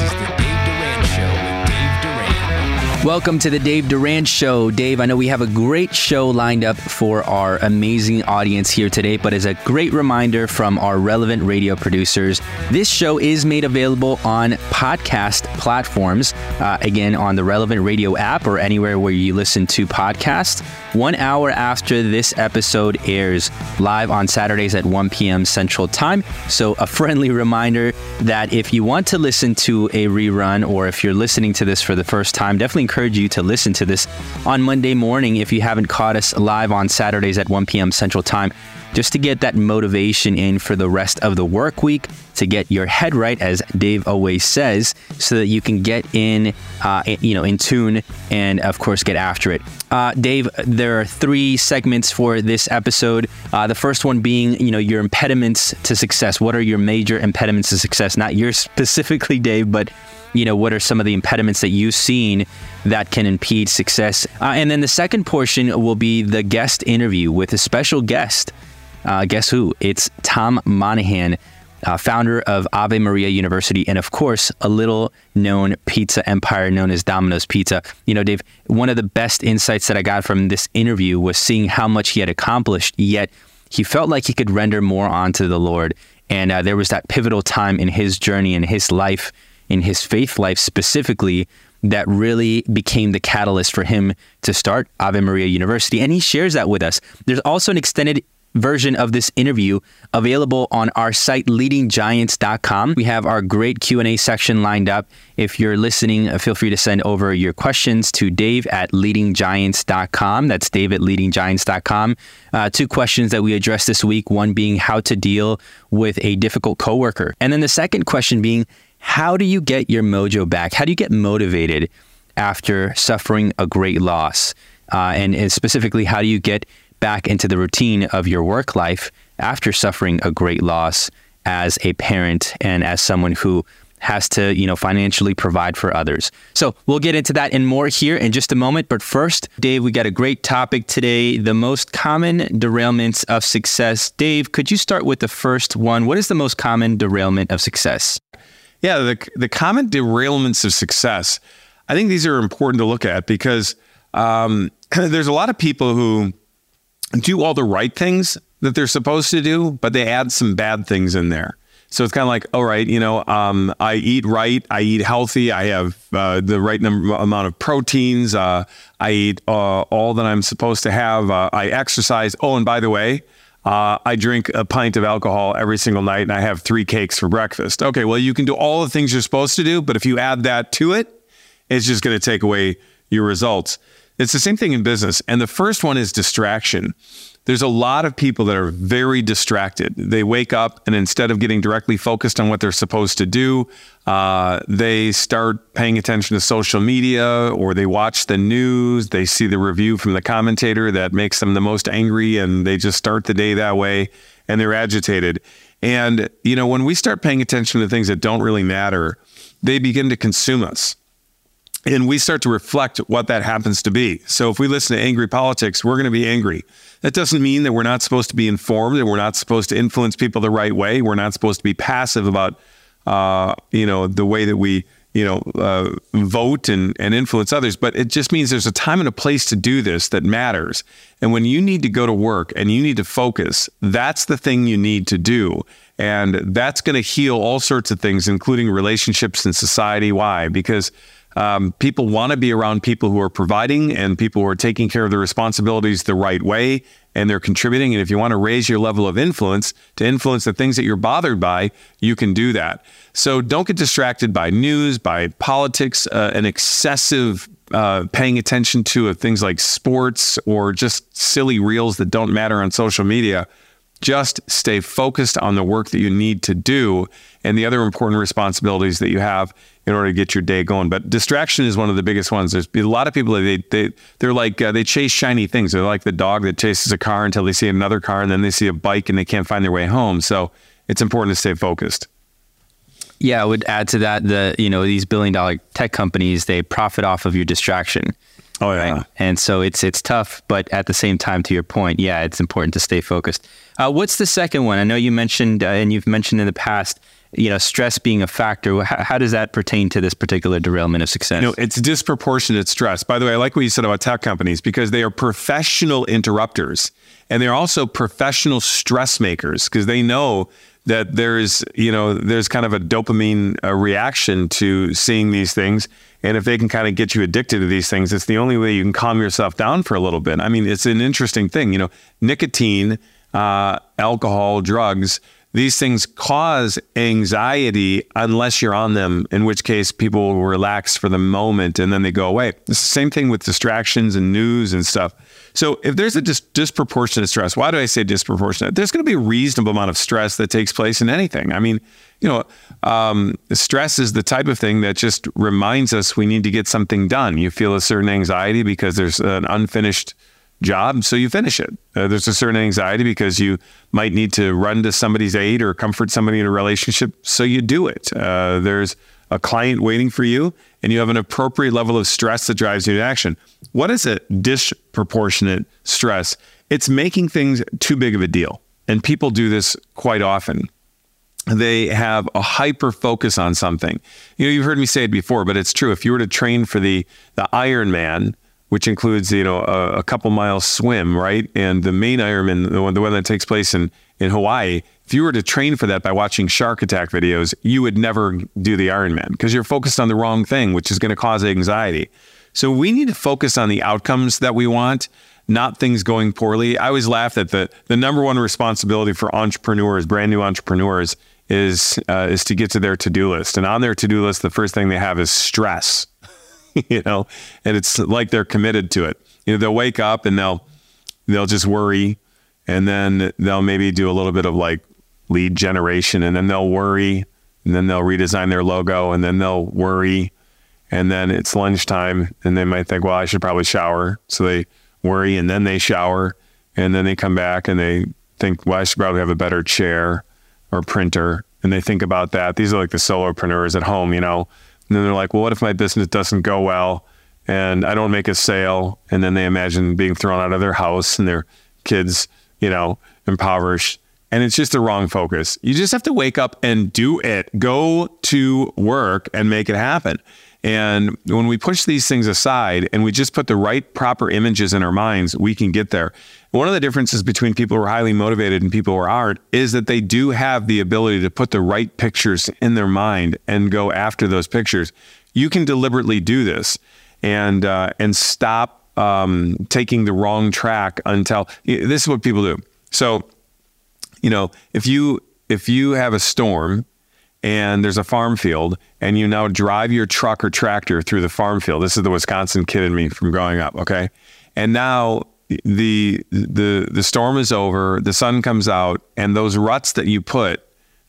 is the Welcome to the Dave Durand Show. Dave, I know we have a great show lined up for our amazing audience here today, but as a great reminder from our relevant radio producers, this show is made available on podcast platforms. Uh, again, on the relevant radio app or anywhere where you listen to podcasts. One hour after this episode airs, live on Saturdays at 1 p.m. Central Time. So, a friendly reminder that if you want to listen to a rerun or if you're listening to this for the first time, definitely encourage you to listen to this on Monday morning if you haven't caught us live on Saturdays at 1 p.m. Central Time just to get that motivation in for the rest of the work week, to get your head right, as Dave always says, so that you can get in, uh, you know, in tune and of course get after it. Uh, Dave, there are three segments for this episode. Uh, the first one being, you know, your impediments to success. What are your major impediments to success? Not yours specifically, Dave, but you know, what are some of the impediments that you've seen that can impede success? Uh, and then the second portion will be the guest interview with a special guest. Uh, guess who? It's Tom Monaghan, uh, founder of Ave Maria University, and of course, a little known pizza empire known as Domino's Pizza. You know, Dave, one of the best insights that I got from this interview was seeing how much he had accomplished, yet he felt like he could render more onto the Lord. And uh, there was that pivotal time in his journey, in his life, in his faith life specifically, that really became the catalyst for him to start Ave Maria University. And he shares that with us. There's also an extended version of this interview available on our site leadinggiants.com. We have our great Q&A section lined up. If you're listening, uh, feel free to send over your questions to dave at leadinggiants.com. That's dave at leadinggiants.com. Uh, two questions that we addressed this week, one being how to deal with a difficult coworker. And then the second question being how do you get your mojo back? How do you get motivated after suffering a great loss? Uh, and specifically, how do you get back into the routine of your work life after suffering a great loss as a parent and as someone who has to, you know, financially provide for others. So we'll get into that and more here in just a moment. But first, Dave, we got a great topic today the most common derailments of success. Dave, could you start with the first one? What is the most common derailment of success? Yeah, the, the common derailments of success. I think these are important to look at because um, there's a lot of people who do all the right things that they're supposed to do, but they add some bad things in there. So it's kind of like, all right, you know, um, I eat right, I eat healthy, I have uh, the right number amount of proteins, uh, I eat uh, all that I'm supposed to have, uh, I exercise. Oh, and by the way, uh, I drink a pint of alcohol every single night, and I have three cakes for breakfast. Okay, well, you can do all the things you're supposed to do, but if you add that to it, it's just going to take away your results. It's the same thing in business. And the first one is distraction. There's a lot of people that are very distracted. They wake up and instead of getting directly focused on what they're supposed to do, uh, they start paying attention to social media or they watch the news. They see the review from the commentator that makes them the most angry and they just start the day that way and they're agitated. And, you know, when we start paying attention to things that don't really matter, they begin to consume us and we start to reflect what that happens to be. So if we listen to angry politics, we're going to be angry. That doesn't mean that we're not supposed to be informed and we're not supposed to influence people the right way. We're not supposed to be passive about, uh, you know, the way that we, you know, uh, vote and, and influence others. But it just means there's a time and a place to do this that matters. And when you need to go to work and you need to focus, that's the thing you need to do. And that's going to heal all sorts of things, including relationships and society. Why? Because um, people want to be around people who are providing and people who are taking care of their responsibilities the right way and they're contributing. And if you want to raise your level of influence to influence the things that you're bothered by, you can do that. So don't get distracted by news, by politics, uh, an excessive uh, paying attention to things like sports or just silly reels that don't matter on social media. Just stay focused on the work that you need to do and the other important responsibilities that you have in order to get your day going. But distraction is one of the biggest ones. There's a lot of people they they they're like uh, they chase shiny things. They're like the dog that chases a car until they see another car and then they see a bike and they can't find their way home. So it's important to stay focused. Yeah, I would add to that the you know these billion dollar tech companies they profit off of your distraction. Oh yeah, right? and so it's it's tough, but at the same time, to your point, yeah, it's important to stay focused. Uh, what's the second one? I know you mentioned uh, and you've mentioned in the past you know, stress being a factor. How, how does that pertain to this particular derailment of success? You know, it's disproportionate stress. By the way, I like what you said about tech companies because they are professional interrupters and they're also professional stress makers because they know that there's, you know, there's kind of a dopamine uh, reaction to seeing these things. And if they can kind of get you addicted to these things, it's the only way you can calm yourself down for a little bit. I mean, it's an interesting thing. You know, nicotine, uh, alcohol, drugs, these things cause anxiety unless you're on them, in which case people will relax for the moment and then they go away. It's the same thing with distractions and news and stuff. So if there's a dis- disproportionate stress, why do I say disproportionate? There's going to be a reasonable amount of stress that takes place in anything. I mean, you know, um, stress is the type of thing that just reminds us we need to get something done. You feel a certain anxiety because there's an unfinished job, so you finish it. Uh, there's a certain anxiety because you might need to run to somebody's aid or comfort somebody in a relationship, so you do it. Uh, there's a client waiting for you, and you have an appropriate level of stress that drives you to action. What is a disproportionate stress? It's making things too big of a deal. And people do this quite often. They have a hyper focus on something. You know, you've heard me say it before, but it's true. If you were to train for the the Ironman, which includes you know a, a couple miles swim, right, and the main Ironman, the one the one that takes place in in Hawaii, if you were to train for that by watching shark attack videos, you would never do the Ironman because you're focused on the wrong thing, which is going to cause anxiety. So we need to focus on the outcomes that we want, not things going poorly. I always laugh that the the number one responsibility for entrepreneurs, brand new entrepreneurs, is uh, is to get to their to do list, and on their to do list, the first thing they have is stress. you know, and it's like they're committed to it. You know, they'll wake up and they'll they'll just worry, and then they'll maybe do a little bit of like lead generation, and then they'll worry, and then they'll redesign their logo, and then they'll worry, and then it's lunchtime, and they might think, well, I should probably shower, so they worry, and then they shower, and then they come back and they think, well, I should probably have a better chair or printer, and they think about that. These are like the solopreneurs at home, you know and then they're like, well, what if my business doesn't go well and I don't make a sale? And then they imagine being thrown out of their house and their kids, you know, impoverished. And it's just the wrong focus. You just have to wake up and do it. Go to work and make it happen. And when we push these things aside and we just put the right proper images in our minds, we can get there. One of the differences between people who are highly motivated and people who aren't is that they do have the ability to put the right pictures in their mind and go after those pictures. You can deliberately do this and uh, and stop um, taking the wrong track until this is what people do. So, you know, if you if you have a storm and there's a farm field and you now drive your truck or tractor through the farm field. This is the Wisconsin kid in me from growing up, okay? And now the the the storm is over, the sun comes out, and those ruts that you put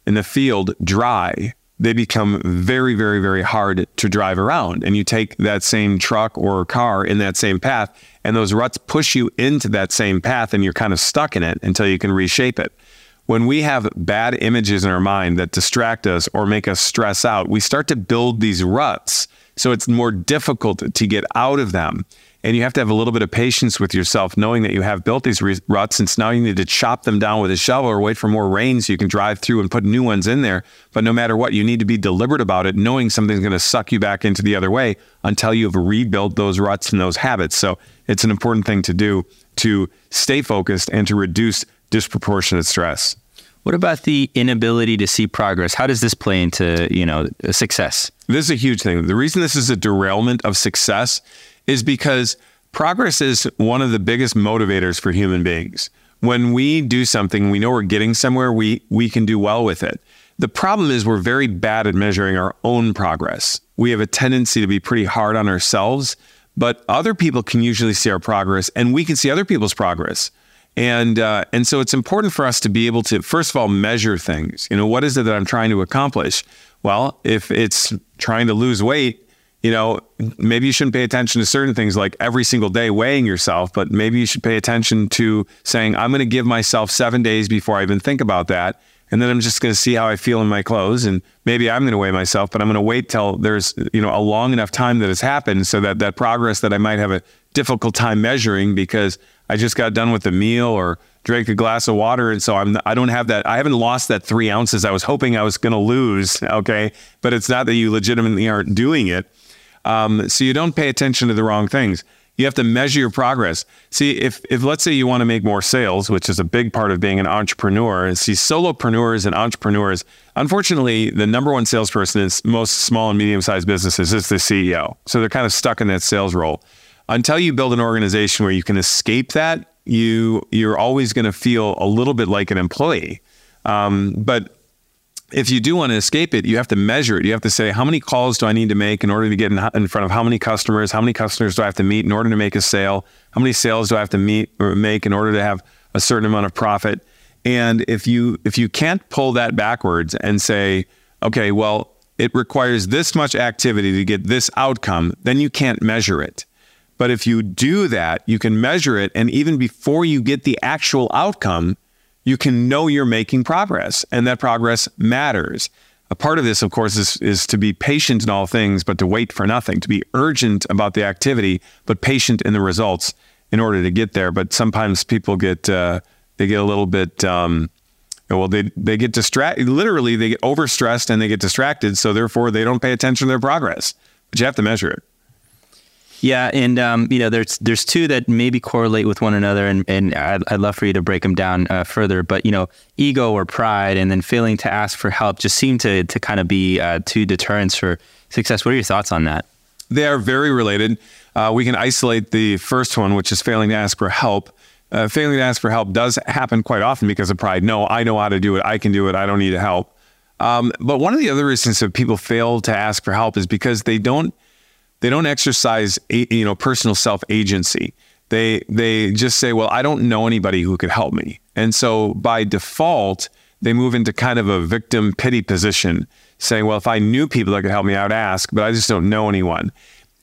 in the field dry. They become very, very, very hard to drive around. And you take that same truck or car in that same path, and those ruts push you into that same path, and you're kind of stuck in it until you can reshape it. When we have bad images in our mind that distract us or make us stress out, we start to build these ruts. So it's more difficult to get out of them. And you have to have a little bit of patience with yourself, knowing that you have built these ruts. And so now you need to chop them down with a shovel or wait for more rain so you can drive through and put new ones in there. But no matter what, you need to be deliberate about it, knowing something's going to suck you back into the other way until you've rebuilt those ruts and those habits. So it's an important thing to do to stay focused and to reduce disproportionate stress. What about the inability to see progress? How does this play into, you know, success? This is a huge thing. The reason this is a derailment of success is because progress is one of the biggest motivators for human beings. When we do something, we know we're getting somewhere, we, we can do well with it. The problem is we're very bad at measuring our own progress. We have a tendency to be pretty hard on ourselves, but other people can usually see our progress and we can see other people's progress. And uh, and so it's important for us to be able to first of all measure things. You know, what is it that I'm trying to accomplish? Well, if it's trying to lose weight, you know, maybe you shouldn't pay attention to certain things like every single day weighing yourself, but maybe you should pay attention to saying, I'm going to give myself seven days before I even think about that. And then I'm just going to see how I feel in my clothes. And maybe I'm going to weigh myself, but I'm going to wait till there's, you know, a long enough time that has happened so that that progress that I might have a difficult time measuring because I just got done with the meal or drank a glass of water, and so I'm I don't have that. I haven't lost that three ounces I was hoping I was going to lose. Okay, but it's not that you legitimately aren't doing it. Um, so you don't pay attention to the wrong things. You have to measure your progress. See, if if let's say you want to make more sales, which is a big part of being an entrepreneur, and see solopreneurs and entrepreneurs, unfortunately, the number one salesperson in most small and medium sized businesses is the CEO. So they're kind of stuck in that sales role. Until you build an organization where you can escape that, you you're always going to feel a little bit like an employee. Um, but if you do want to escape it, you have to measure it. You have to say, how many calls do I need to make in order to get in, in, front of how many customers? How many customers do I have to meet in order to make a sale? How many sales do I have to meet or make in order to have a certain amount of profit? And if you if you can't pull that backwards and say, okay, well, it requires this much activity to get this outcome, then you can't measure it. But if you do that, you can measure it, and even before you get the actual outcome, you can know you're making progress and that progress matters. A part of this, of course, is, is to be patient in all things, but to wait for nothing, to be urgent about the activity, but patient in the results in order to get there. But sometimes people get, uh, they get a little bit, um, well, they, they get distracted. Literally, they get overstressed and they get distracted. So therefore, they don't pay attention to their progress. But you have to measure it. Yeah, and um, you know, there's there's two that maybe correlate with one another, and and I'd, I'd love for you to break them down uh, further. But you know, ego or pride, and then failing to ask for help, just seem to to kind of be uh, two deterrents for success. What are your thoughts on that? They are very related. Uh, we can isolate the first one, which is failing to ask for help. Uh, failing to ask for help does happen quite often because of pride. No, I know how to do it. I can do it. I don't need help. Um, but one of the other reasons that people fail to ask for help is because they don't they don't exercise you know personal self agency. They they just say, well, I don't know anybody who could help me, and so by default they move into kind of a victim pity position, saying, well, if I knew people that could help me, I would ask, but I just don't know anyone.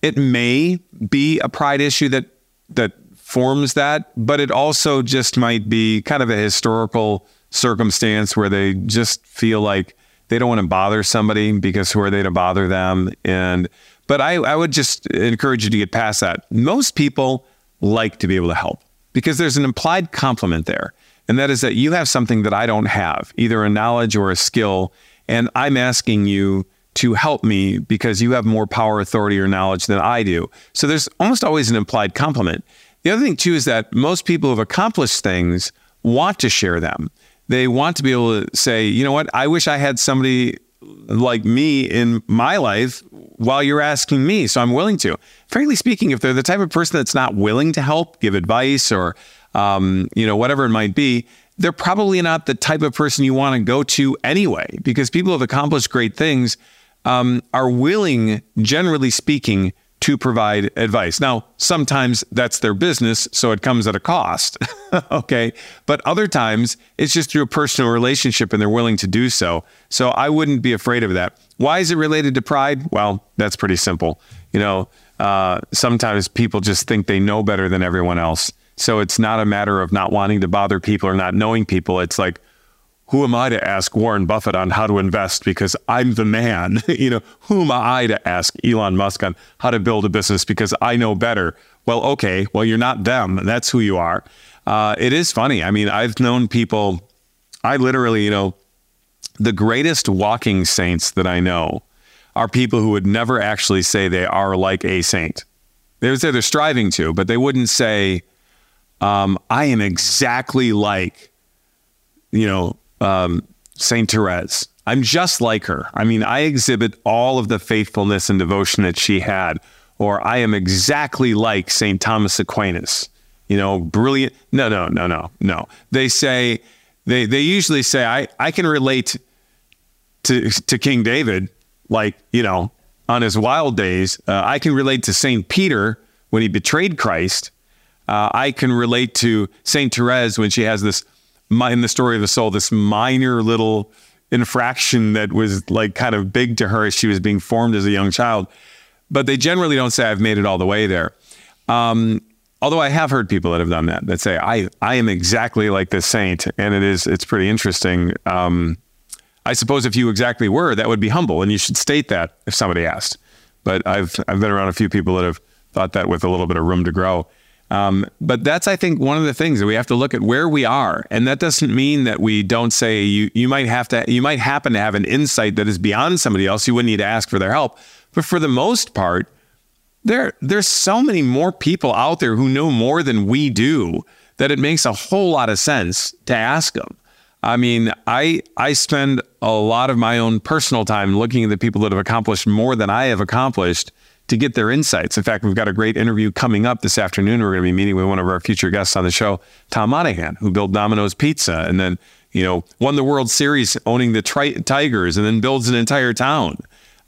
It may be a pride issue that that forms that, but it also just might be kind of a historical circumstance where they just feel like they don't want to bother somebody because who are they to bother them? And but I, I would just encourage you to get past that. Most people like to be able to help because there's an implied compliment there. And that is that you have something that I don't have, either a knowledge or a skill. And I'm asking you to help me because you have more power, authority, or knowledge than I do. So there's almost always an implied compliment. The other thing, too, is that most people who have accomplished things want to share them. They want to be able to say, you know what, I wish I had somebody like me in my life while you're asking me. So I'm willing to. Frankly speaking, if they're the type of person that's not willing to help, give advice, or um, you know whatever it might be, they're probably not the type of person you want to go to anyway. Because people who have accomplished great things um, are willing, generally speaking, to provide advice. Now, sometimes that's their business, so it comes at a cost. okay. But other times it's just through a personal relationship and they're willing to do so. So I wouldn't be afraid of that. Why is it related to pride? Well, that's pretty simple. You know, uh, sometimes people just think they know better than everyone else. So it's not a matter of not wanting to bother people or not knowing people. It's like, who am I to ask Warren Buffett on how to invest because I'm the man? you know, who am I to ask Elon Musk on how to build a business because I know better? Well, okay, well, you're not them. That's who you are. Uh, it is funny. I mean, I've known people, I literally, you know, the greatest walking saints that I know are people who would never actually say they are like a saint. They would say they're striving to, but they wouldn't say, um, I am exactly like, you know, um, Saint Therese. I'm just like her. I mean, I exhibit all of the faithfulness and devotion that she had, or I am exactly like Saint Thomas Aquinas. You know, brilliant. No, no, no, no, no. They say they they usually say I I can relate to to King David, like you know, on his wild days. Uh, I can relate to Saint Peter when he betrayed Christ. Uh, I can relate to Saint Therese when she has this in the story of the soul, this minor little infraction that was like kind of big to her as she was being formed as a young child. But they generally don't say I've made it all the way there. Um, although I have heard people that have done that that say I I am exactly like this saint, and it is it's pretty interesting. Um, I suppose if you exactly were, that would be humble, and you should state that if somebody asked. But I've I've been around a few people that have thought that with a little bit of room to grow. Um, but that's, I think, one of the things that we have to look at where we are, and that doesn't mean that we don't say you. You might have to. You might happen to have an insight that is beyond somebody else. You wouldn't need to ask for their help. But for the most part, there there's so many more people out there who know more than we do that it makes a whole lot of sense to ask them. I mean, I I spend a lot of my own personal time looking at the people that have accomplished more than I have accomplished to get their insights. In fact, we've got a great interview coming up this afternoon. We're going to be meeting with one of our future guests on the show, Tom Monaghan, who built Domino's Pizza and then, you know, won the World Series owning the tri- Tigers and then builds an entire town.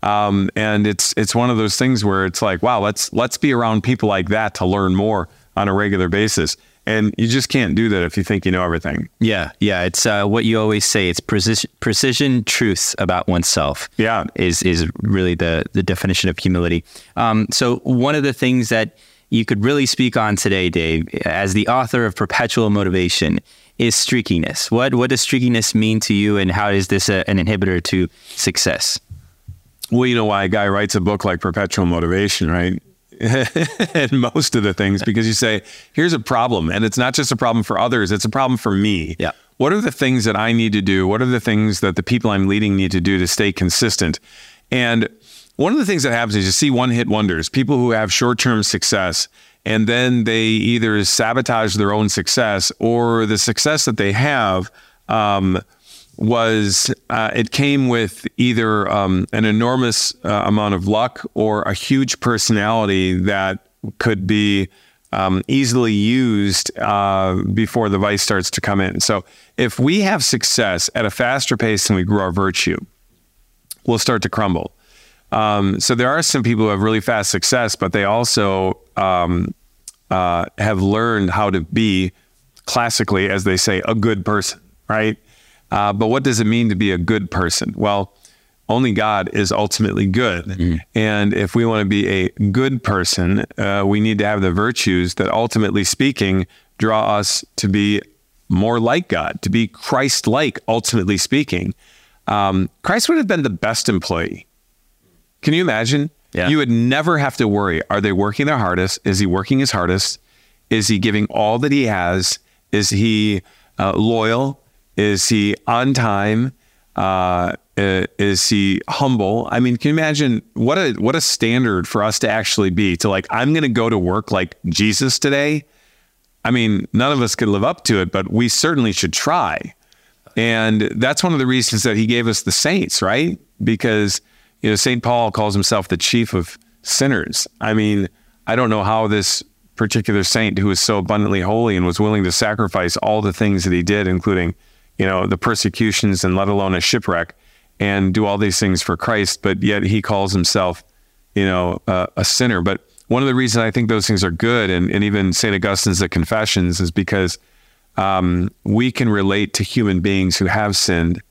Um, and it's it's one of those things where it's like, wow, let's let's be around people like that to learn more on a regular basis. And you just can't do that if you think you know everything. Yeah, yeah. It's uh, what you always say. It's precision, precision truth about oneself. Yeah. is is really the the definition of humility. Um, so one of the things that you could really speak on today, Dave, as the author of Perpetual Motivation, is streakiness. What what does streakiness mean to you, and how is this a, an inhibitor to success? Well, you know why a guy writes a book like Perpetual Motivation, right? and most of the things because you say, here's a problem. And it's not just a problem for others, it's a problem for me. Yeah. What are the things that I need to do? What are the things that the people I'm leading need to do to stay consistent? And one of the things that happens is you see one hit wonders, people who have short term success, and then they either sabotage their own success or the success that they have. Um, was uh, it came with either um, an enormous uh, amount of luck or a huge personality that could be um, easily used uh, before the vice starts to come in. So if we have success at a faster pace than we grow our virtue, we'll start to crumble. Um, so there are some people who have really fast success, but they also um, uh, have learned how to be classically, as they say, a good person, right? Uh, but what does it mean to be a good person? Well, only God is ultimately good. Mm-hmm. And if we want to be a good person, uh, we need to have the virtues that ultimately speaking draw us to be more like God, to be Christ like, ultimately speaking. Um, Christ would have been the best employee. Can you imagine? Yeah. You would never have to worry. Are they working their hardest? Is he working his hardest? Is he giving all that he has? Is he uh, loyal? Is he on time? Uh, is he humble? I mean, can you imagine what a what a standard for us to actually be to like I'm going to go to work like Jesus today? I mean, none of us could live up to it, but we certainly should try. And that's one of the reasons that he gave us the saints, right? Because you know, St. Paul calls himself the chief of sinners. I mean, I don't know how this particular saint who was so abundantly holy and was willing to sacrifice all the things that he did, including you know, the persecutions and let alone a shipwreck and do all these things for Christ, but yet he calls himself, you know, uh, a sinner. But one of the reasons I think those things are good, and, and even St. Augustine's The Confessions, is because um, we can relate to human beings who have sinned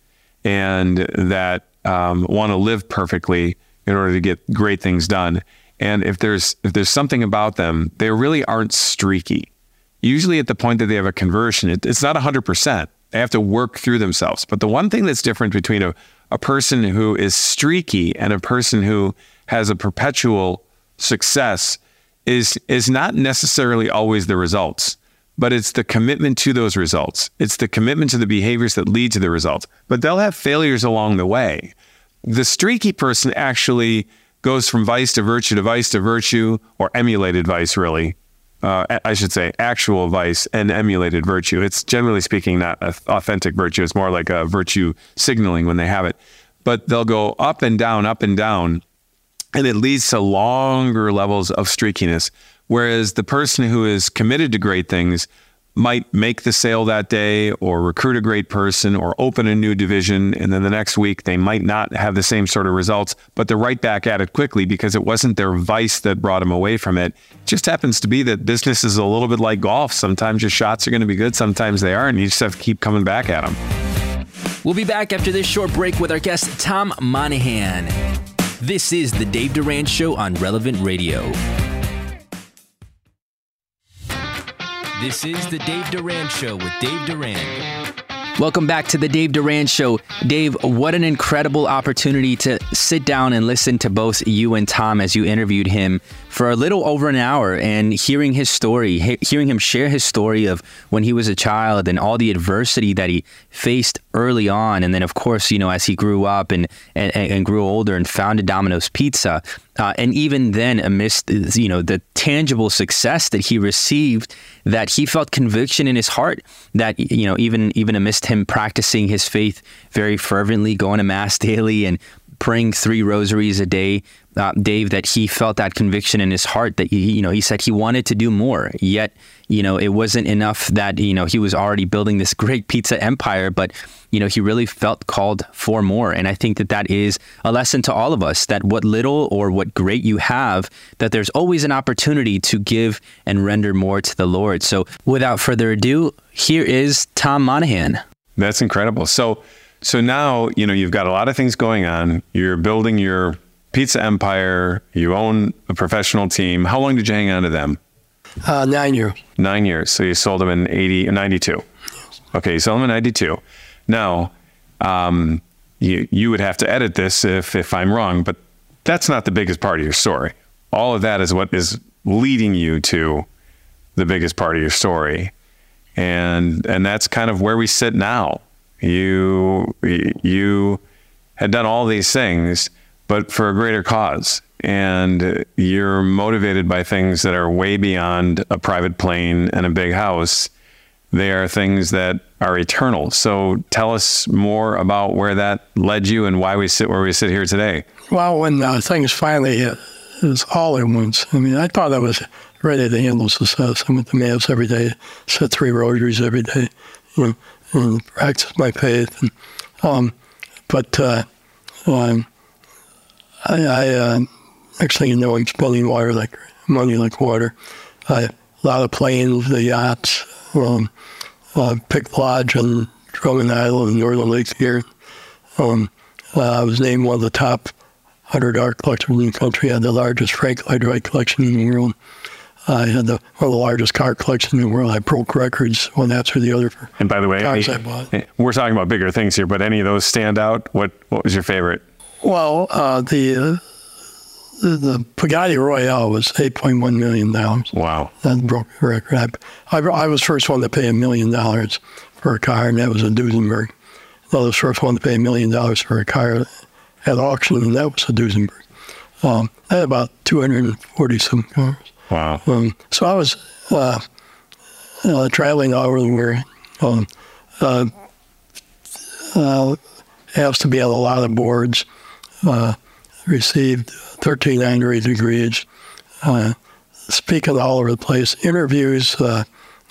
and that um, want to live perfectly in order to get great things done. And if there's if there's something about them, they really aren't streaky. Usually, at the point that they have a conversion, it, it's not hundred percent they have to work through themselves. But the one thing that's different between a, a person who is streaky and a person who has a perpetual success is is not necessarily always the results, but it's the commitment to those results. It's the commitment to the behaviors that lead to the results. But they'll have failures along the way. The streaky person actually goes from vice to virtue to vice to virtue, or emulated vice, really, uh, I should say, actual vice and emulated virtue. It's generally speaking not authentic virtue. It's more like a virtue signaling when they have it. But they'll go up and down, up and down, and it leads to longer levels of streakiness. Whereas the person who is committed to great things might make the sale that day or recruit a great person or open a new division. And then the next week, they might not have the same sort of results, but they're right back at it quickly because it wasn't their vice that brought them away from it. it just happens to be that business is a little bit like golf. Sometimes your shots are going to be good, sometimes they aren't. You just have to keep coming back at them. We'll be back after this short break with our guest, Tom Monaghan. This is the Dave Durand Show on Relevant Radio. This is the Dave Durand Show with Dave Durand. Welcome back to the Dave Durand Show. Dave, what an incredible opportunity to sit down and listen to both you and Tom as you interviewed him for a little over an hour and hearing his story, he- hearing him share his story of when he was a child and all the adversity that he faced early on. And then, of course, you know, as he grew up and, and, and grew older and founded Domino's Pizza. Uh, and even then, amidst you know the tangible success that he received, that he felt conviction in his heart that you know even even amidst him practicing his faith very fervently, going to mass daily, and praying three rosaries a day, uh, Dave, that he felt that conviction in his heart that he, you know, he said he wanted to do more. Yet, you know, it wasn't enough that you know he was already building this great pizza empire, but you know he really felt called for more. And I think that that is a lesson to all of us that what little or what great you have, that there's always an opportunity to give and render more to the Lord. So, without further ado, here is Tom Monaghan. That's incredible. So, so now you know you've got a lot of things going on. You're building your pizza empire. You own a professional team. How long did you hang on to them? Uh, nine years. Nine years. So you sold them in 80, 92. Okay, you sold them in 92. Now, um, you, you would have to edit this if, if I'm wrong, but that's not the biggest part of your story. All of that is what is leading you to the biggest part of your story. And, and that's kind of where we sit now. You, you had done all these things, but for a greater cause and you're motivated by things that are way beyond a private plane and a big house. They are things that are eternal. So tell us more about where that led you and why we sit where we sit here today. Well, when uh, things finally hit, it was all at once. I mean, I thought I was ready to handle success. I went to mass every day, said three rosaries every day, you know, and practiced my faith. And, um, but uh, um, I, I uh, thing you know, I'm spending water like money like water. Uh, a lot of planes, the yachts, um, uh, Pick Lodge on Drummond Island Northern Lakes here. Um, uh, I was named one of the top 100 art collectors in the country. I had the largest Frank Lloyd Wright collection in the world. I had the, one of the largest car collections in the world. I broke records one after the other. For and by the way, cars I bought. we're talking about bigger things here, but any of those stand out? What What was your favorite? Well, uh, the, uh, the the Bugatti Royale was 8.1 million dollars. Wow. That broke the record. I, I, I was first one to pay a million dollars for a car, and that was a Duesenberg. I was first one to pay a million dollars for a car at auction, and that was a Duesenberg. Um, I had about 240 some cars. Wow. Um, so I was uh, uh, traveling all over the world. Um, uh, uh, asked to be on a lot of boards. Uh, received 13 honorary degrees. Uh, speaking all over the place. Interviews uh,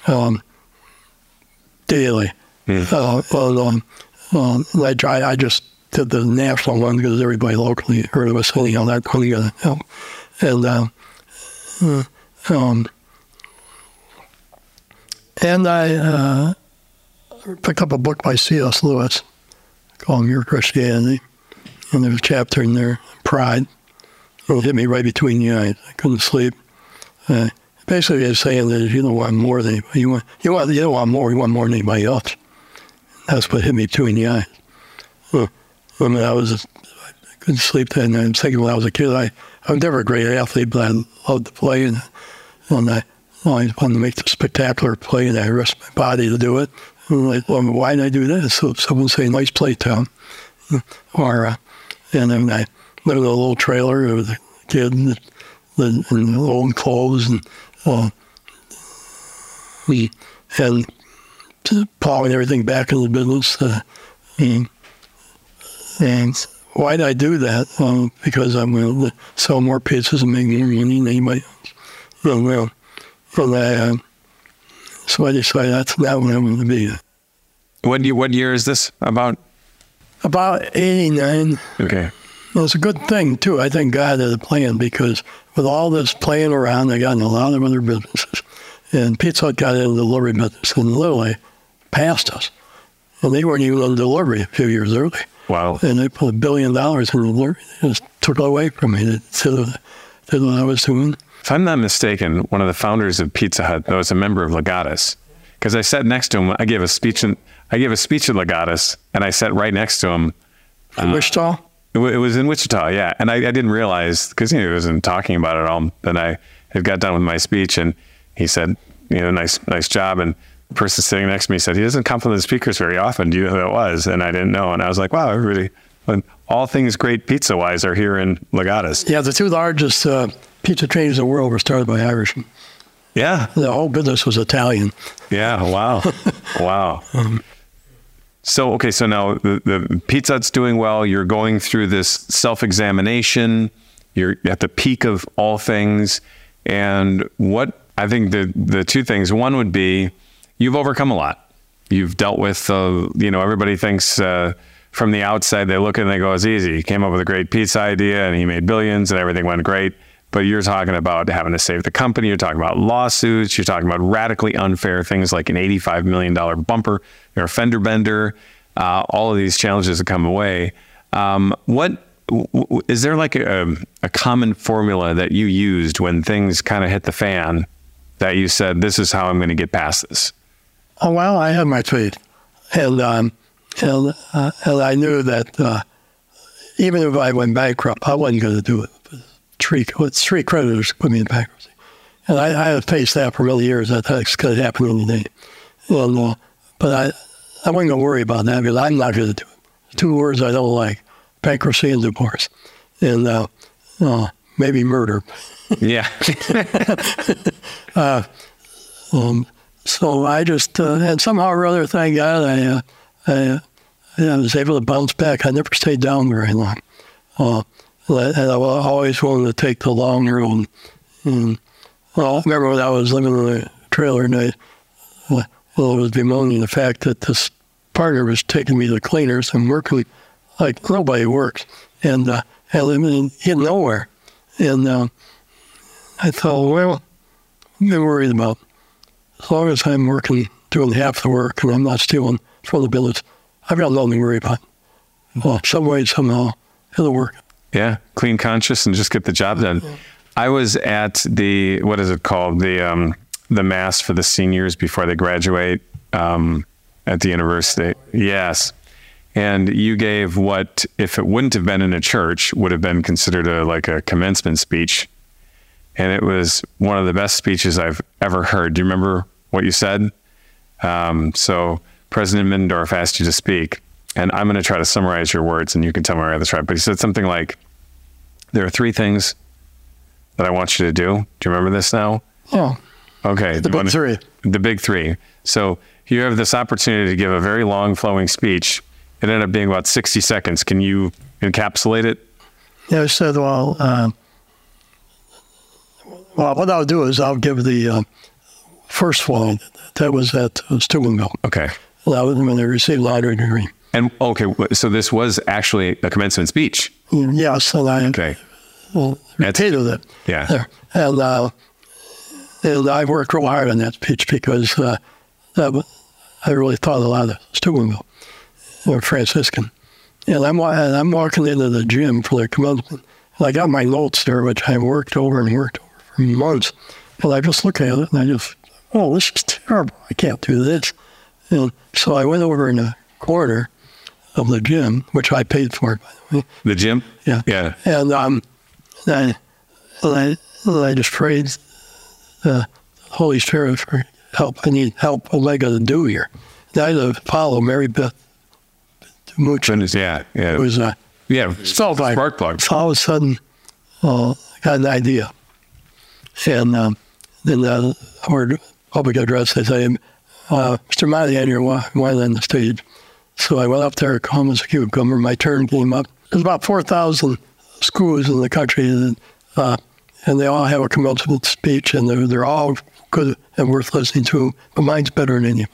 um, daily. Uh, well, um, um, I. I just did the national one because everybody locally heard of us anyhow. That couldn't get help. And uh, and I uh, picked up a book by C.S. Lewis called Mere Christianity, and there's a chapter in there, Pride. It hit me right between the eyes. I couldn't sleep. Uh, basically, it's saying that you don't want more than anybody, you want you want you don't want more, you want more than anybody else. That's what hit me between the eyes. Uh, I mean, I was I couldn't sleep night. I'm thinking when I was a kid, I I was never a great athlete, but I loved to play, and and I always wanted to make the spectacular play, and I risked my body to do it. And like, well, why did I do that? So someone say, "Nice play, Tom," or uh, and then I lived in a little trailer with a kid and, and old clothes and uh, we and plowing everything back in the business. Uh, and, and why did I do that? Because I'm going to sell more pizzas and make more money than anybody else. And, well, and I, uh, so I decided that's not what I'm going to be. What year, what year is this about? About 89. Okay. Well, it's a good thing, too. I think God had a plan because with all this playing around, I got in a lot of other businesses. And Pizza Hut got into the delivery business and literally passed us. And they weren't even on delivery a few years early. Wow. And they put a billion dollars in delivery. They just took it away from me. They did, did uh, what I was doing. If I'm not mistaken, one of the founders of Pizza Hut was a member of Legatus. Because I sat next to him, I gave a speech in, I gave a speech at Legatus, and I sat right next to him. Uh, in Wichita? It, it was in Wichita, yeah. And I, I didn't realize because you know, he wasn't talking about it all. Then I had got done with my speech, and he said, "You know, nice, nice job." And the person sitting next to me said, "He doesn't compliment the speakers very often. Do you know who it was?" And I didn't know. And I was like, "Wow, everybody, when all things great pizza wise are here in Legatus." Yeah, the two largest uh, pizza chains in the world were started by Irishmen. Yeah, The whole business was Italian. yeah. Wow, wow. So okay, so now the, the Pizza Hut's doing well. You're going through this self-examination. You're at the peak of all things, and what I think the the two things. One would be you've overcome a lot. You've dealt with, uh, you know, everybody thinks uh, from the outside they look and they go, "It's easy." He came up with a great pizza idea, and he made billions, and everything went great. But you're talking about having to save the company. You're talking about lawsuits. You're talking about radically unfair things like an $85 million bumper or a fender bender. Uh, all of these challenges that come away. Um, what is there like a, a common formula that you used when things kind of hit the fan that you said, "This is how I'm going to get past this"? Oh, well, I had my faith. And, um, and, uh, and I knew that uh, even if I went bankrupt, I wasn't going to do it. Three, three creditors put me in bankruptcy. And I, I had faced that for many years. That that's going to happen any day. And, uh, but I, I wasn't going to worry about that because I'm not going to do it. Two words I don't like bankruptcy and divorce. And uh, uh, maybe murder. Yeah, Um, so I just, uh, and somehow or other, thank God, I, uh, I, I was able to bounce back. I never stayed down very long. Uh, and I always wanted to take the long road. And, well, I remember when I was living in the trailer and I, uh, well, was bemoaning the fact that this partner was taking me to cleaners and working like nobody works. And uh, I lived in, in nowhere. And uh, I thought, well, I'm worried about as long as I'm working, doing half the work, and I'm not stealing from the village, I've got nothing to worry about. Well, some way, somehow, it'll work. yeah. Clean conscious and just get the job done. I was at the what is it called the um, the mass for the seniors before they graduate um, at the university. Yes. And you gave what, if it wouldn't have been in a church, would have been considered a like a commencement speech. And it was one of the best speeches I've ever heard. Do you remember what you said? Um, so President Middendorf asked you to speak, and I'm going to try to summarize your words, and you can tell me whether that's right. But he said something like, "There are three things that I want you to do." Do you remember this now? Oh, Okay, the big three. The big three. So you have this opportunity to give a very long, flowing speech. It ended up being about 60 seconds. Can you encapsulate it? Yeah, said, well, um, well, what I'll do is I'll give the uh, first one that was at Steubenville. Okay. That was when they received lottery degree. And okay, so this was actually a commencement speech. Yes, and I Okay. well, That's- repeated it. Yeah. there. And, uh, and I worked real hard on that speech because uh, that I really thought a lot of Steubenville or Franciscan. And I'm, and I'm walking into the gym for the commencement. And I got my notes there, which I worked over and worked over months. And I just look at it and I just, oh, this is terrible. I can't do this. And so I went over in the corner of the gym, which I paid for, by the way. The gym? Yeah. Yeah. And um, I, and I, and I just prayed the Holy Spirit for help. I need help. What am I going to do here? And I had to follow Mary Beth Much. Yeah. Yeah. It was uh, yeah. Spark plug. So all of a sudden, uh, I got an idea. And um, then uh, I public address. They say, uh, Mr. Monaghan, you're wa- wanted on the stage. So I went up there, calm as a cucumber. My turn came up. There's about 4,000 schools in the country, and, uh, and they all have a commencement speech, and they're, they're all good and worth listening to, but mine's better than any. In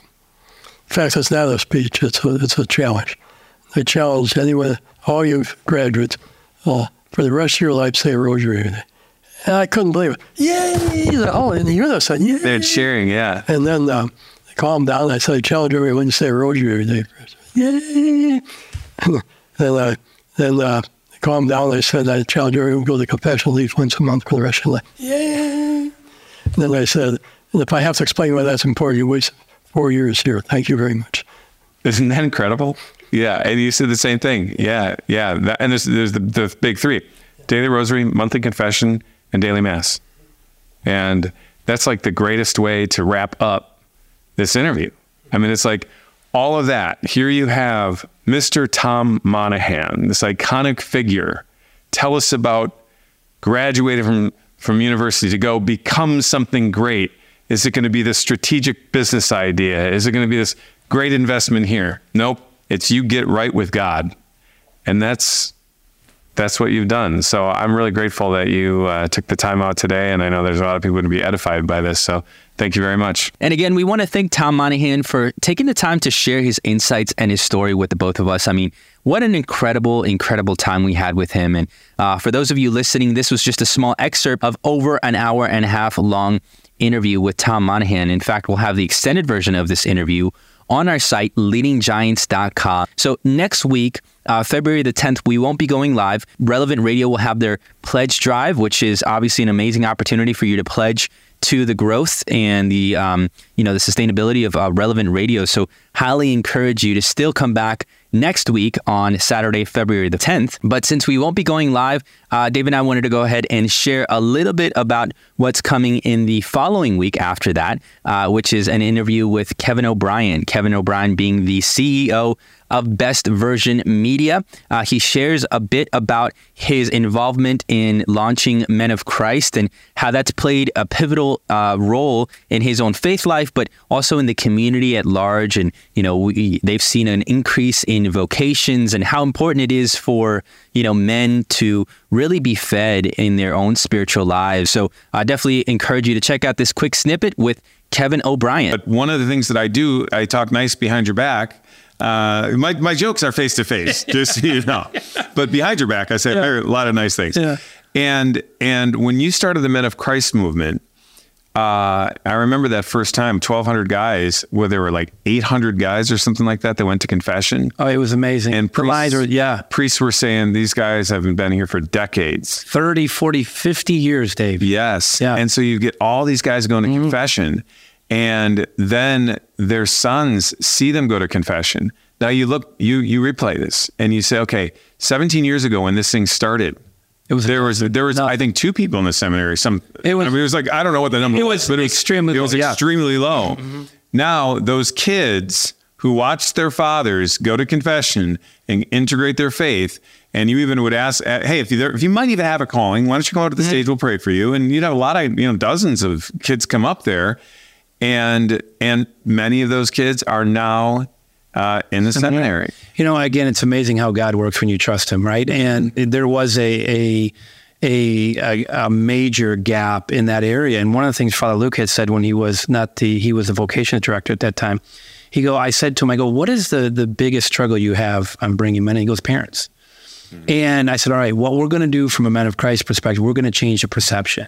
fact, it's not a speech, it's a, it's a challenge. They challenge anyone, all you graduates, uh, for the rest of your life, say a rosary. And I couldn't believe it. Yay! Oh, in the unison, yay! They're cheering, yeah. And then um, they calmed down. I said, I challenge everyone to say rosary every day. Yay! then uh, then uh, they calmed down. I said, I challenge everyone to go to confession at least once a month for the rest of your life. Yay! And then I said, if I have to explain why that's important, you wasted four years here. Thank you very much. Isn't that incredible? Yeah, and you said the same thing. Yeah, yeah. That, and there's there's the, the big three: daily rosary, monthly confession, and daily mass. And that's like the greatest way to wrap up this interview. I mean, it's like all of that. Here you have Mr. Tom Monaghan, this iconic figure. Tell us about graduating from from university to go become something great. Is it going to be this strategic business idea? Is it going to be this great investment here? Nope. It's you get right with God, and that's that's what you've done. So I'm really grateful that you uh, took the time out today, and I know there's a lot of people going to be edified by this. So thank you very much. And again, we want to thank Tom Monaghan for taking the time to share his insights and his story with the both of us. I mean, what an incredible, incredible time we had with him. And uh, for those of you listening, this was just a small excerpt of over an hour and a half long interview with Tom Monaghan. In fact, we'll have the extended version of this interview on our site, leadinggiants.com. So next week, uh, February the 10th, we won't be going live. Relevant Radio will have their pledge drive, which is obviously an amazing opportunity for you to pledge to the growth and the um, you know the sustainability of uh, relevant radio. So highly encourage you to still come back next week on Saturday, February the 10th. But since we won't be going live, uh, Dave and I wanted to go ahead and share a little bit about what's coming in the following week after that, uh, which is an interview with Kevin O'Brien. Kevin O'Brien being the CEO of Best Version Media. Uh, he shares a bit about his involvement in launching Men of Christ and how that's played a pivotal uh, role in his own faith life, but also in the community at large. And, you know, we, they've seen an increase in vocations and how important it is for, you know, men to really be fed in their own spiritual lives. So I definitely encourage you to check out this quick snippet with Kevin O'Brien. But one of the things that I do, I talk nice behind your back uh, my, my jokes are face to face, just so you know. But behind your back, I say yeah. a lot of nice things. Yeah. And and when you started the Men of Christ movement, uh, I remember that first time, 1,200 guys, where there were like 800 guys or something like that that went to confession. Oh, it was amazing. And priests, yeah. priests were saying these guys haven't been here for decades 30, 40, 50 years, Dave. Yes. Yeah. And so you get all these guys going to mm-hmm. confession and then their sons see them go to confession. Now you look, you you replay this, and you say, okay, 17 years ago when this thing started, it was there was there was I think two people in the seminary. Some it was I mean, it was like I don't know what the number it was, but it was extremely it was low, extremely yeah. low. Mm-hmm. Now those kids who watched their fathers go to confession and integrate their faith. And you even would ask, hey, if you if you might even have a calling, why don't you come out to the mm-hmm. stage? We'll pray for you. And you'd have a lot of you know dozens of kids come up there and and many of those kids are now uh, in the seminary. You know, again, it's amazing how God works when you trust Him, right? And there was a a a, a, major gap in that area. And one of the things Father Luke had said when he was not the he was the vocation director at that time, he go, I said to him, I go, what is the the biggest struggle you have on bringing men? And he goes, parents. Mm-hmm. And I said, all right, what we're going to do from a man of Christ perspective, we're going to change the perception.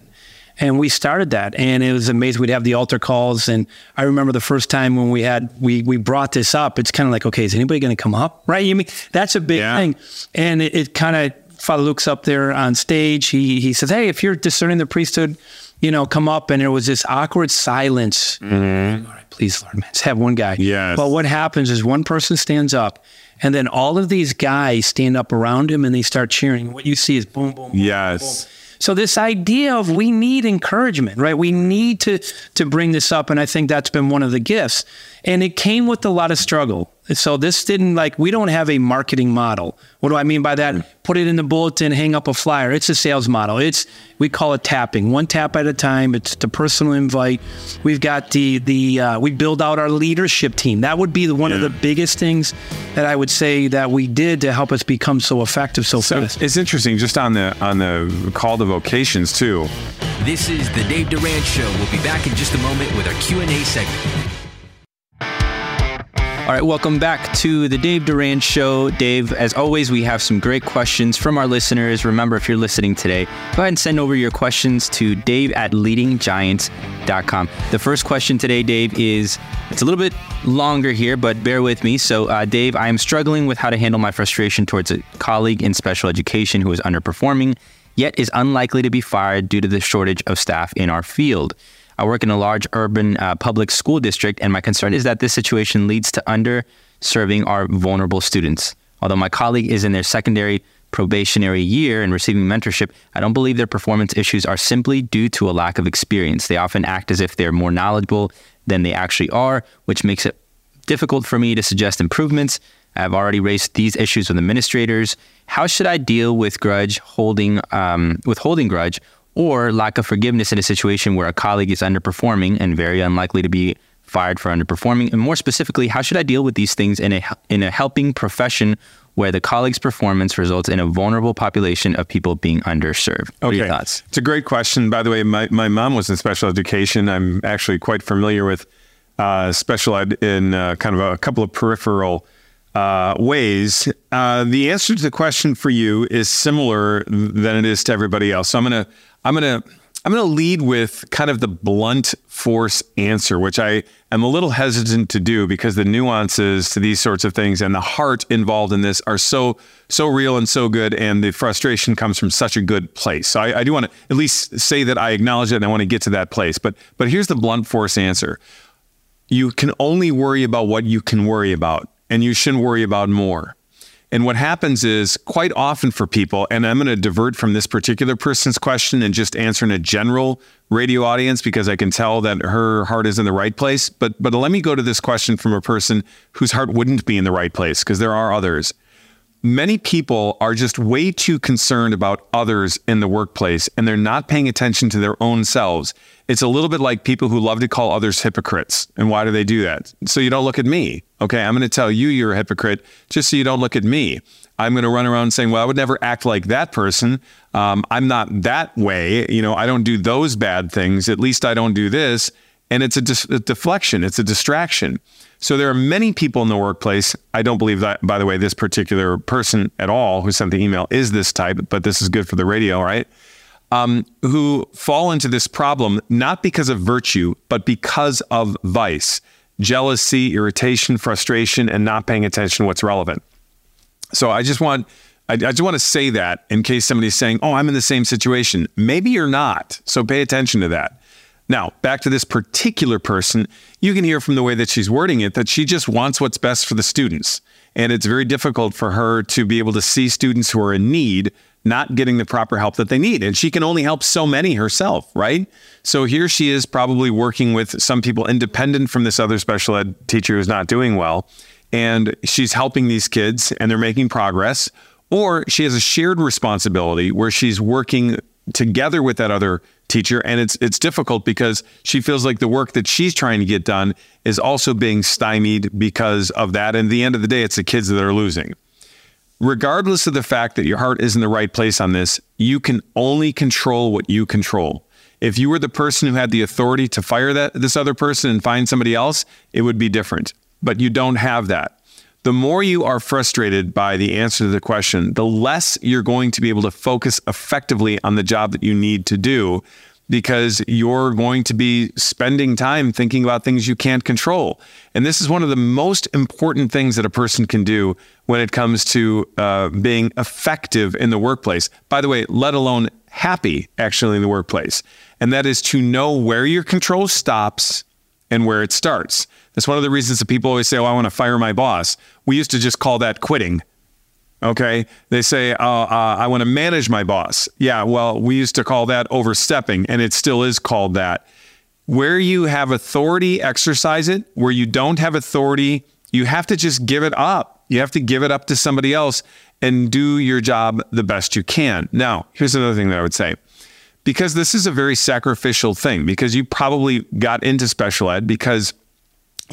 And we started that, and it was amazing. We'd have the altar calls, and I remember the first time when we had we we brought this up. It's kind of like, okay, is anybody going to come up? Right? You mean that's a big yeah. thing, and it, it kind of Father Luke's up there on stage. He he says, "Hey, if you're discerning the priesthood, you know, come up." And there was this awkward silence. Mm-hmm. All right, please, Lord, man, just have one guy. Yes. But what happens is one person stands up, and then all of these guys stand up around him, and they start cheering. What you see is boom, boom, boom yes. Boom. So this idea of we need encouragement, right? We need to to bring this up, and I think that's been one of the gifts. And it came with a lot of struggle. So this didn't like we don't have a marketing model. What do I mean by that? Put it in the bulletin, hang up a flyer. It's a sales model. It's we call it tapping, one tap at a time. It's the personal invite. We've got the the uh, we build out our leadership team. That would be the, one yeah. of the biggest things that I would say that we did to help us become so effective so, so fast. It's interesting, just on the on the call to vocations too. This is the Dave Durand Show. We'll be back in just a moment with our Q and A segment. All right, welcome back to the Dave Durand Show. Dave, as always, we have some great questions from our listeners. Remember, if you're listening today, go ahead and send over your questions to dave at leadinggiants.com. The first question today, Dave, is it's a little bit longer here, but bear with me. So, uh, Dave, I am struggling with how to handle my frustration towards a colleague in special education who is underperforming, yet is unlikely to be fired due to the shortage of staff in our field. I work in a large urban uh, public school district, and my concern is that this situation leads to underserving our vulnerable students. Although my colleague is in their secondary probationary year and receiving mentorship, I don't believe their performance issues are simply due to a lack of experience. They often act as if they're more knowledgeable than they actually are, which makes it difficult for me to suggest improvements. I've already raised these issues with administrators. How should I deal with grudge holding, um, with holding grudge, or lack of forgiveness in a situation where a colleague is underperforming and very unlikely to be fired for underperforming? And more specifically, how should I deal with these things in a in a helping profession where the colleague's performance results in a vulnerable population of people being underserved? What okay. are your thoughts? It's a great question. By the way, my, my mom was in special education. I'm actually quite familiar with uh, special ed in uh, kind of a couple of peripheral uh, ways. Uh, the answer to the question for you is similar than it is to everybody else. So I'm gonna I'm gonna I'm gonna lead with kind of the blunt force answer, which I am a little hesitant to do because the nuances to these sorts of things and the heart involved in this are so so real and so good, and the frustration comes from such a good place. So I, I do want to at least say that I acknowledge it and I want to get to that place. But but here's the blunt force answer. You can only worry about what you can worry about and you shouldn't worry about more. And what happens is quite often for people, and I'm going to divert from this particular person's question and just answer in a general radio audience because I can tell that her heart is in the right place. But but let me go to this question from a person whose heart wouldn't be in the right place because there are others many people are just way too concerned about others in the workplace and they're not paying attention to their own selves. It's a little bit like people who love to call others hypocrites. And why do they do that? So you don't look at me. Okay, I'm going to tell you you're a hypocrite just so you don't look at me. I'm going to run around saying, well, I would never act like that person. Um, I'm not that way. You know, I don't do those bad things. At least I don't do this. And it's a, dis- a deflection, it's a distraction. So there are many people in the workplace. I don't believe that, by the way, this particular person at all who sent the email is this type, but this is good for the radio, right? Um, who fall into this problem not because of virtue, but because of vice, jealousy, irritation, frustration, and not paying attention to what's relevant. So I just want. I, I just want to say that in case somebody's saying, Oh, I'm in the same situation. Maybe you're not. So pay attention to that. Now, back to this particular person, you can hear from the way that she's wording it that she just wants what's best for the students. And it's very difficult for her to be able to see students who are in need not getting the proper help that they need. And she can only help so many herself, right? So here she is probably working with some people independent from this other special ed teacher who's not doing well. And she's helping these kids and they're making progress. Or she has a shared responsibility where she's working together with that other teacher and it's it's difficult because she feels like the work that she's trying to get done is also being stymied because of that and at the end of the day it's the kids that are losing regardless of the fact that your heart is in the right place on this you can only control what you control. If you were the person who had the authority to fire that this other person and find somebody else it would be different. But you don't have that. The more you are frustrated by the answer to the question, the less you're going to be able to focus effectively on the job that you need to do because you're going to be spending time thinking about things you can't control. And this is one of the most important things that a person can do when it comes to uh, being effective in the workplace. By the way, let alone happy actually in the workplace. And that is to know where your control stops and where it starts. That's one of the reasons that people always say, Oh, I want to fire my boss. We used to just call that quitting. Okay. They say, oh, uh, I want to manage my boss. Yeah. Well, we used to call that overstepping, and it still is called that. Where you have authority, exercise it. Where you don't have authority, you have to just give it up. You have to give it up to somebody else and do your job the best you can. Now, here's another thing that I would say because this is a very sacrificial thing, because you probably got into special ed because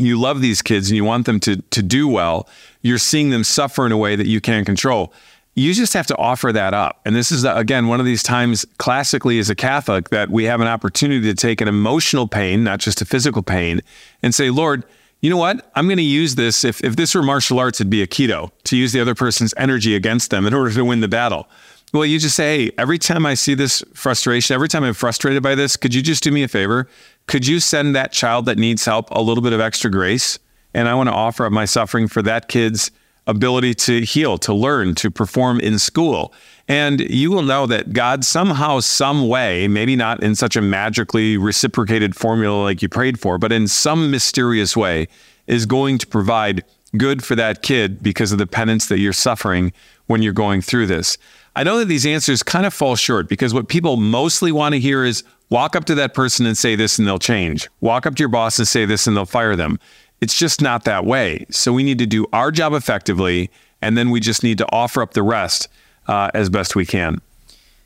you love these kids and you want them to, to do well, you're seeing them suffer in a way that you can't control. You just have to offer that up. And this is, again, one of these times classically as a Catholic that we have an opportunity to take an emotional pain, not just a physical pain, and say, Lord, you know what? I'm going to use this. If, if this were martial arts, it'd be Aikido to use the other person's energy against them in order to win the battle. Well, you just say, hey, every time I see this frustration, every time I'm frustrated by this, could you just do me a favor? Could you send that child that needs help a little bit of extra grace? And I want to offer up my suffering for that kid's ability to heal, to learn, to perform in school. And you will know that God somehow, some way, maybe not in such a magically reciprocated formula like you prayed for, but in some mysterious way, is going to provide good for that kid because of the penance that you're suffering when you're going through this? I know that these answers kind of fall short because what people mostly want to hear is walk up to that person and say this and they'll change. Walk up to your boss and say this and they'll fire them. It's just not that way. So we need to do our job effectively and then we just need to offer up the rest uh, as best we can.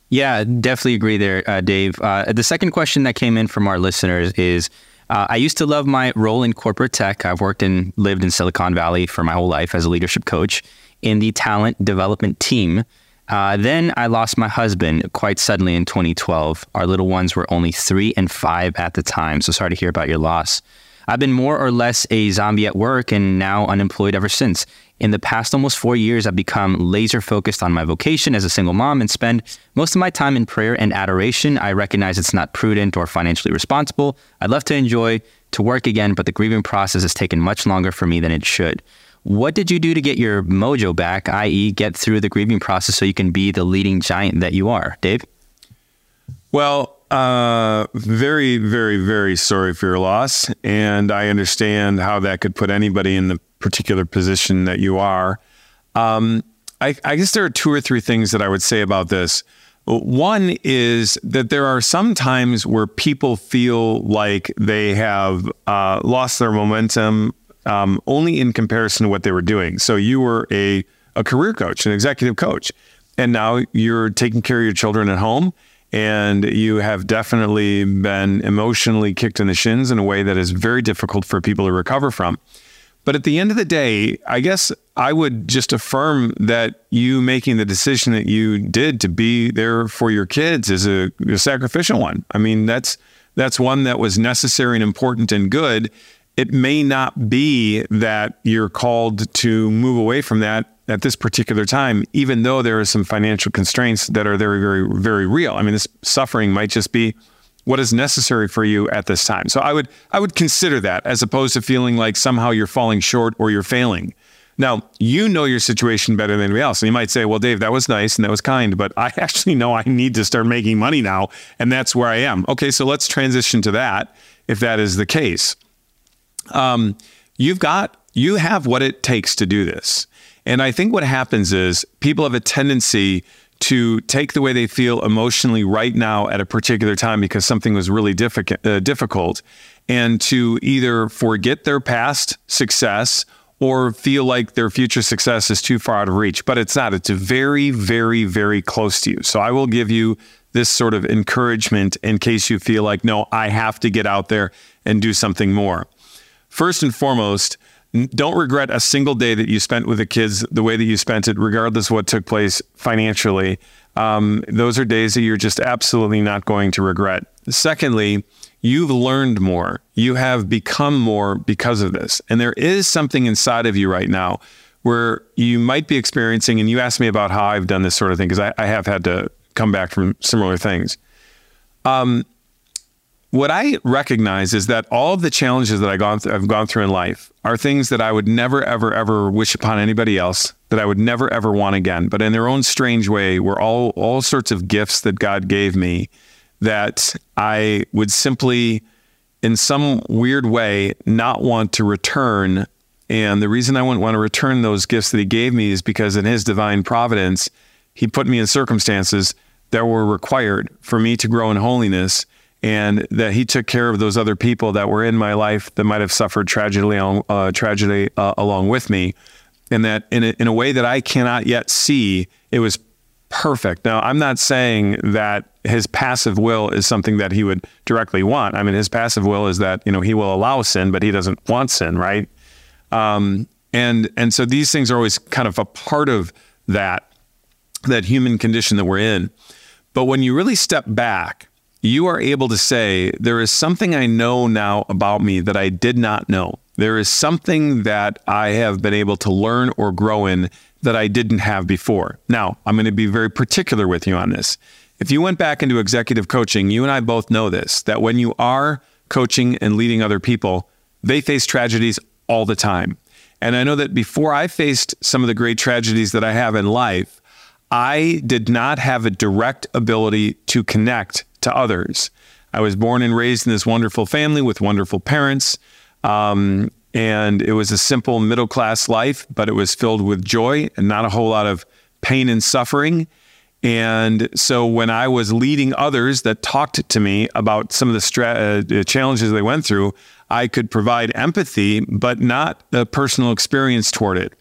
Yeah, definitely agree there, uh, Dave. Uh, the second question that came in from our listeners is uh, I used to love my role in corporate tech. I've worked and lived in Silicon Valley for my whole life as a leadership coach in the talent development team. Uh, then I lost my husband quite suddenly in 2012. Our little ones were only three and five at the time. So sorry to hear about your loss. I've been more or less a zombie at work and now unemployed ever since. In the past almost four years, I've become laser focused on my vocation as a single mom and spend most of my time in prayer and adoration. I recognize it's not prudent or financially responsible. I'd love to enjoy to work again, but the grieving process has taken much longer for me than it should. What did you do to get your mojo back, i.e., get through the grieving process so you can be the leading giant that you are? Dave? Well, uh, very, very, very sorry for your loss. And I understand how that could put anybody in the particular position that you are. Um, I, I guess there are two or three things that I would say about this. One is that there are some times where people feel like they have uh, lost their momentum um, only in comparison to what they were doing. So you were a, a career coach, an executive coach, and now you're taking care of your children at home and you have definitely been emotionally kicked in the shins in a way that is very difficult for people to recover from. But at the end of the day, I guess I would just affirm that you making the decision that you did to be there for your kids is a, a sacrificial one. I mean, that's that's one that was necessary and important and good. It may not be that you're called to move away from that at this particular time, even though there are some financial constraints that are very, very, very real. I mean, this suffering might just be what is necessary for you at this time. So I would I would consider that as opposed to feeling like somehow you're falling short or you're failing. Now, you know your situation better than anybody else. And you might say, well, Dave, that was nice and that was kind, but I actually know I need to start making money now. And that's where I am. Okay, so let's transition to that if that is the case. Um, you've got, you have what it takes to do this. And I think what happens is people have a tendency to take the way they feel emotionally right now at a particular time because something was really difficult, uh, difficult and to either forget their past success or feel like their future success is too far out of reach. But it's not. It's very, very, very close to you. So I will give you this sort of encouragement in case you feel like, no, I have to get out there and do something more. First and foremost, don't regret a single day that you spent with the kids the way that you spent it, regardless of what took place financially. Um, those are days that you're just absolutely not going to regret. Secondly, you've learned more. You have become more because of this. And there is something inside of you right now where you might be experiencing, and you asked me about how I've done this sort of thing, because I, I, have had to come back from similar things. Um, what I recognize is that all of the challenges that I gone th- I've gone through in life are things that I would never, ever, ever wish upon anybody else, that I would never, ever want again. But in their own strange way, were all all sorts of gifts that God gave me that I would simply, in some weird way, not want to return. And the reason I wouldn't want to return those gifts that He gave me is because in His divine providence, He put me in circumstances that were required for me to grow in holiness and that he took care of those other people that were in my life that might have suffered tragedy, uh, tragedy uh, along with me, and that in a, in a way that I cannot yet see, it was perfect. Now, I'm not saying that his passive will is something that he would directly want. I mean, his passive will is that you know he will allow sin, but he doesn't want sin, right? Um, and and so these things are always kind of a part of that that human condition that we're in. But when you really step back you are able to say, There is something I know now about me that I did not know. There is something that I have been able to learn or grow in that I didn't have before. Now, I'm going to be very particular with you on this. If you went back into executive coaching, you and I both know this that when you are coaching and leading other people, they face tragedies all the time. And I know that before I faced some of the great tragedies that I have in life, I did not have a direct ability to connect to others. I was born and raised in this wonderful family with wonderful parents. Um, And it was a simple middle class life, but it was filled with joy and not a whole lot of pain and suffering. And so when I was leading others that talked to me about some of the stra- uh, challenges they went through, I could provide empathy, but not a personal experience toward it.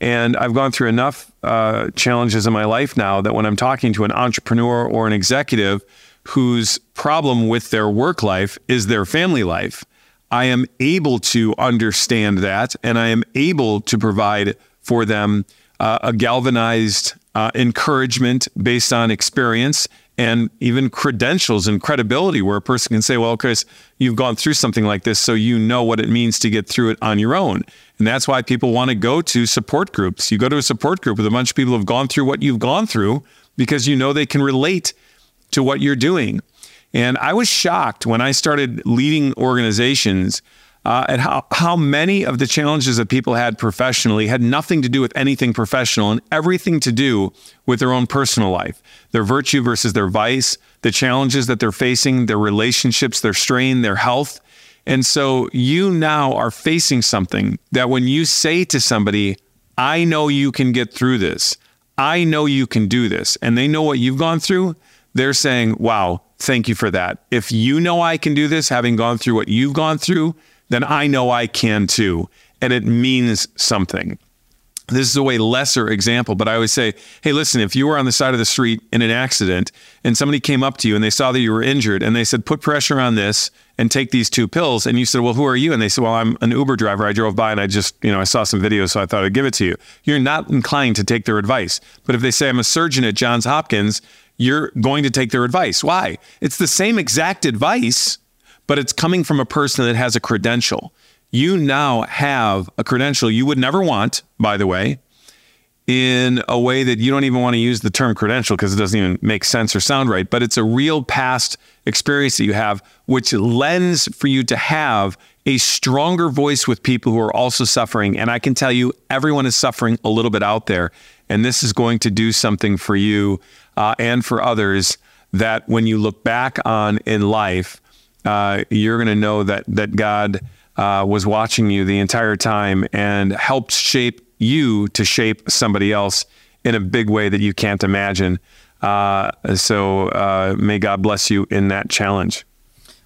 And I've gone through enough uh, challenges in my life now that when I'm talking to an entrepreneur or an executive whose problem with their work life is their family life, I am able to understand that and I am able to provide for them uh, a galvanized uh, encouragement based on experience and even credentials and credibility where a person can say, well, Chris, you've gone through something like this, so you know what it means to get through it on your own. And that's why people want to go to support groups. You go to a support group with a bunch of people who have gone through what you've gone through because you know they can relate to what you're doing. And I was shocked when I started leading organizations uh, at how, how many of the challenges that people had professionally had nothing to do with anything professional and everything to do with their own personal life, their virtue versus their vice, the challenges that they're facing, their relationships, their strain, their health. And so you now are facing something that when you say to somebody, I know you can get through this, I know you can do this, and they know what you've gone through, they're saying, Wow, thank you for that. If you know I can do this, having gone through what you've gone through, then I know I can too. And it means something. This is a way lesser example, but I always say, hey, listen, if you were on the side of the street in an accident and somebody came up to you and they saw that you were injured and they said, put pressure on this and take these two pills. And you said, well, who are you? And they said, well, I'm an Uber driver. I drove by and I just, you know, I saw some videos, so I thought I'd give it to you. You're not inclined to take their advice. But if they say, I'm a surgeon at Johns Hopkins, you're going to take their advice. Why? It's the same exact advice but it's coming from a person that has a credential. You now have a credential you would never want, by the way, in a way that you don't even want to use the term credential because it doesn't even make sense or sound right. But it's a real past experience that you have, which lends for you to have a stronger voice with people who are also suffering. And I can tell you, everyone is suffering a little bit out there. And this is going to do something for you uh, and for others that when you look back on in life, uh, you're going to know that that God uh, was watching you the entire time and helped shape you to shape somebody else in a big way that you can't imagine. Uh, so uh, may God bless you in that challenge.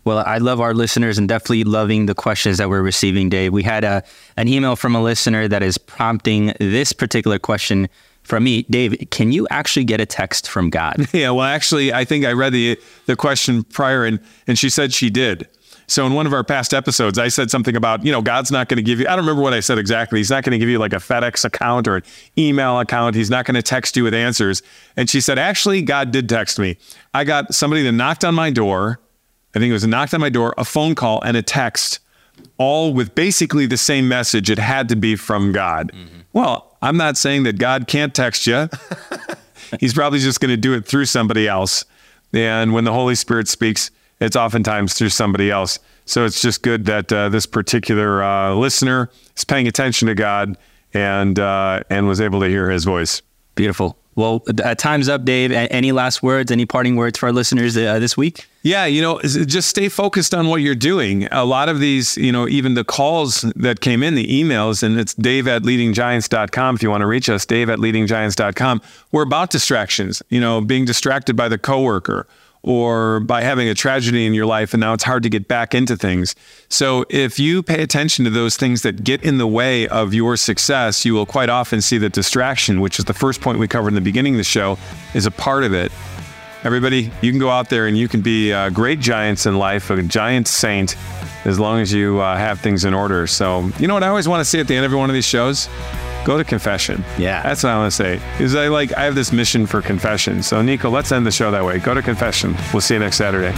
Well, I love our listeners and definitely loving the questions that we're receiving, Dave. We had a, an email from a listener that is prompting this particular question from me, Dave, can you actually get a text from God? Yeah, well, actually, I think I read the the question prior, and and she said she did. So in one of our past episodes, I said something about, you know, God's not going to give you, I don't remember what I said exactly. He's not going to give you like a FedEx account or an email account. He's not going to text you with answers. And she said, actually, God did text me. I got somebody that knocked on my door. I think it was a knocked on my door, a phone call, and a text, all with basically the same message. It had to be from God. Mm-hmm. Well, I'm not saying that God can't text you. He's probably just going to do it through somebody else. And when the Holy Spirit speaks, it's oftentimes through somebody else. So it's just good that uh, this particular uh, listener is paying attention to God and uh, and was able to hear His voice. Beautiful. Well, uh, time's up, Dave. Any last words? Any parting words for our listeners uh, this week? Yeah, you know, just stay focused on what you're doing. A lot of these, you know, even the calls that came in, the emails, and it's dave at leadinggiants.com if you want to reach us, dave at leadinggiants.com. We're about distractions, you know, being distracted by the coworker or by having a tragedy in your life and now it's hard to get back into things. So if you pay attention to those things that get in the way of your success, you will quite often see that distraction, which is the first point we covered in the beginning of the show, is a part of it. Everybody, you can go out there and you can be uh, great giants in life, a giant saint, as long as you uh, have things in order. So, you know what I always want to say at the end of every one of these shows? Go to confession. Yeah. That's what I want to say. Is I like I have this mission for confession. So Nico, let's end the show that way. Go to confession. We'll see you next Saturday.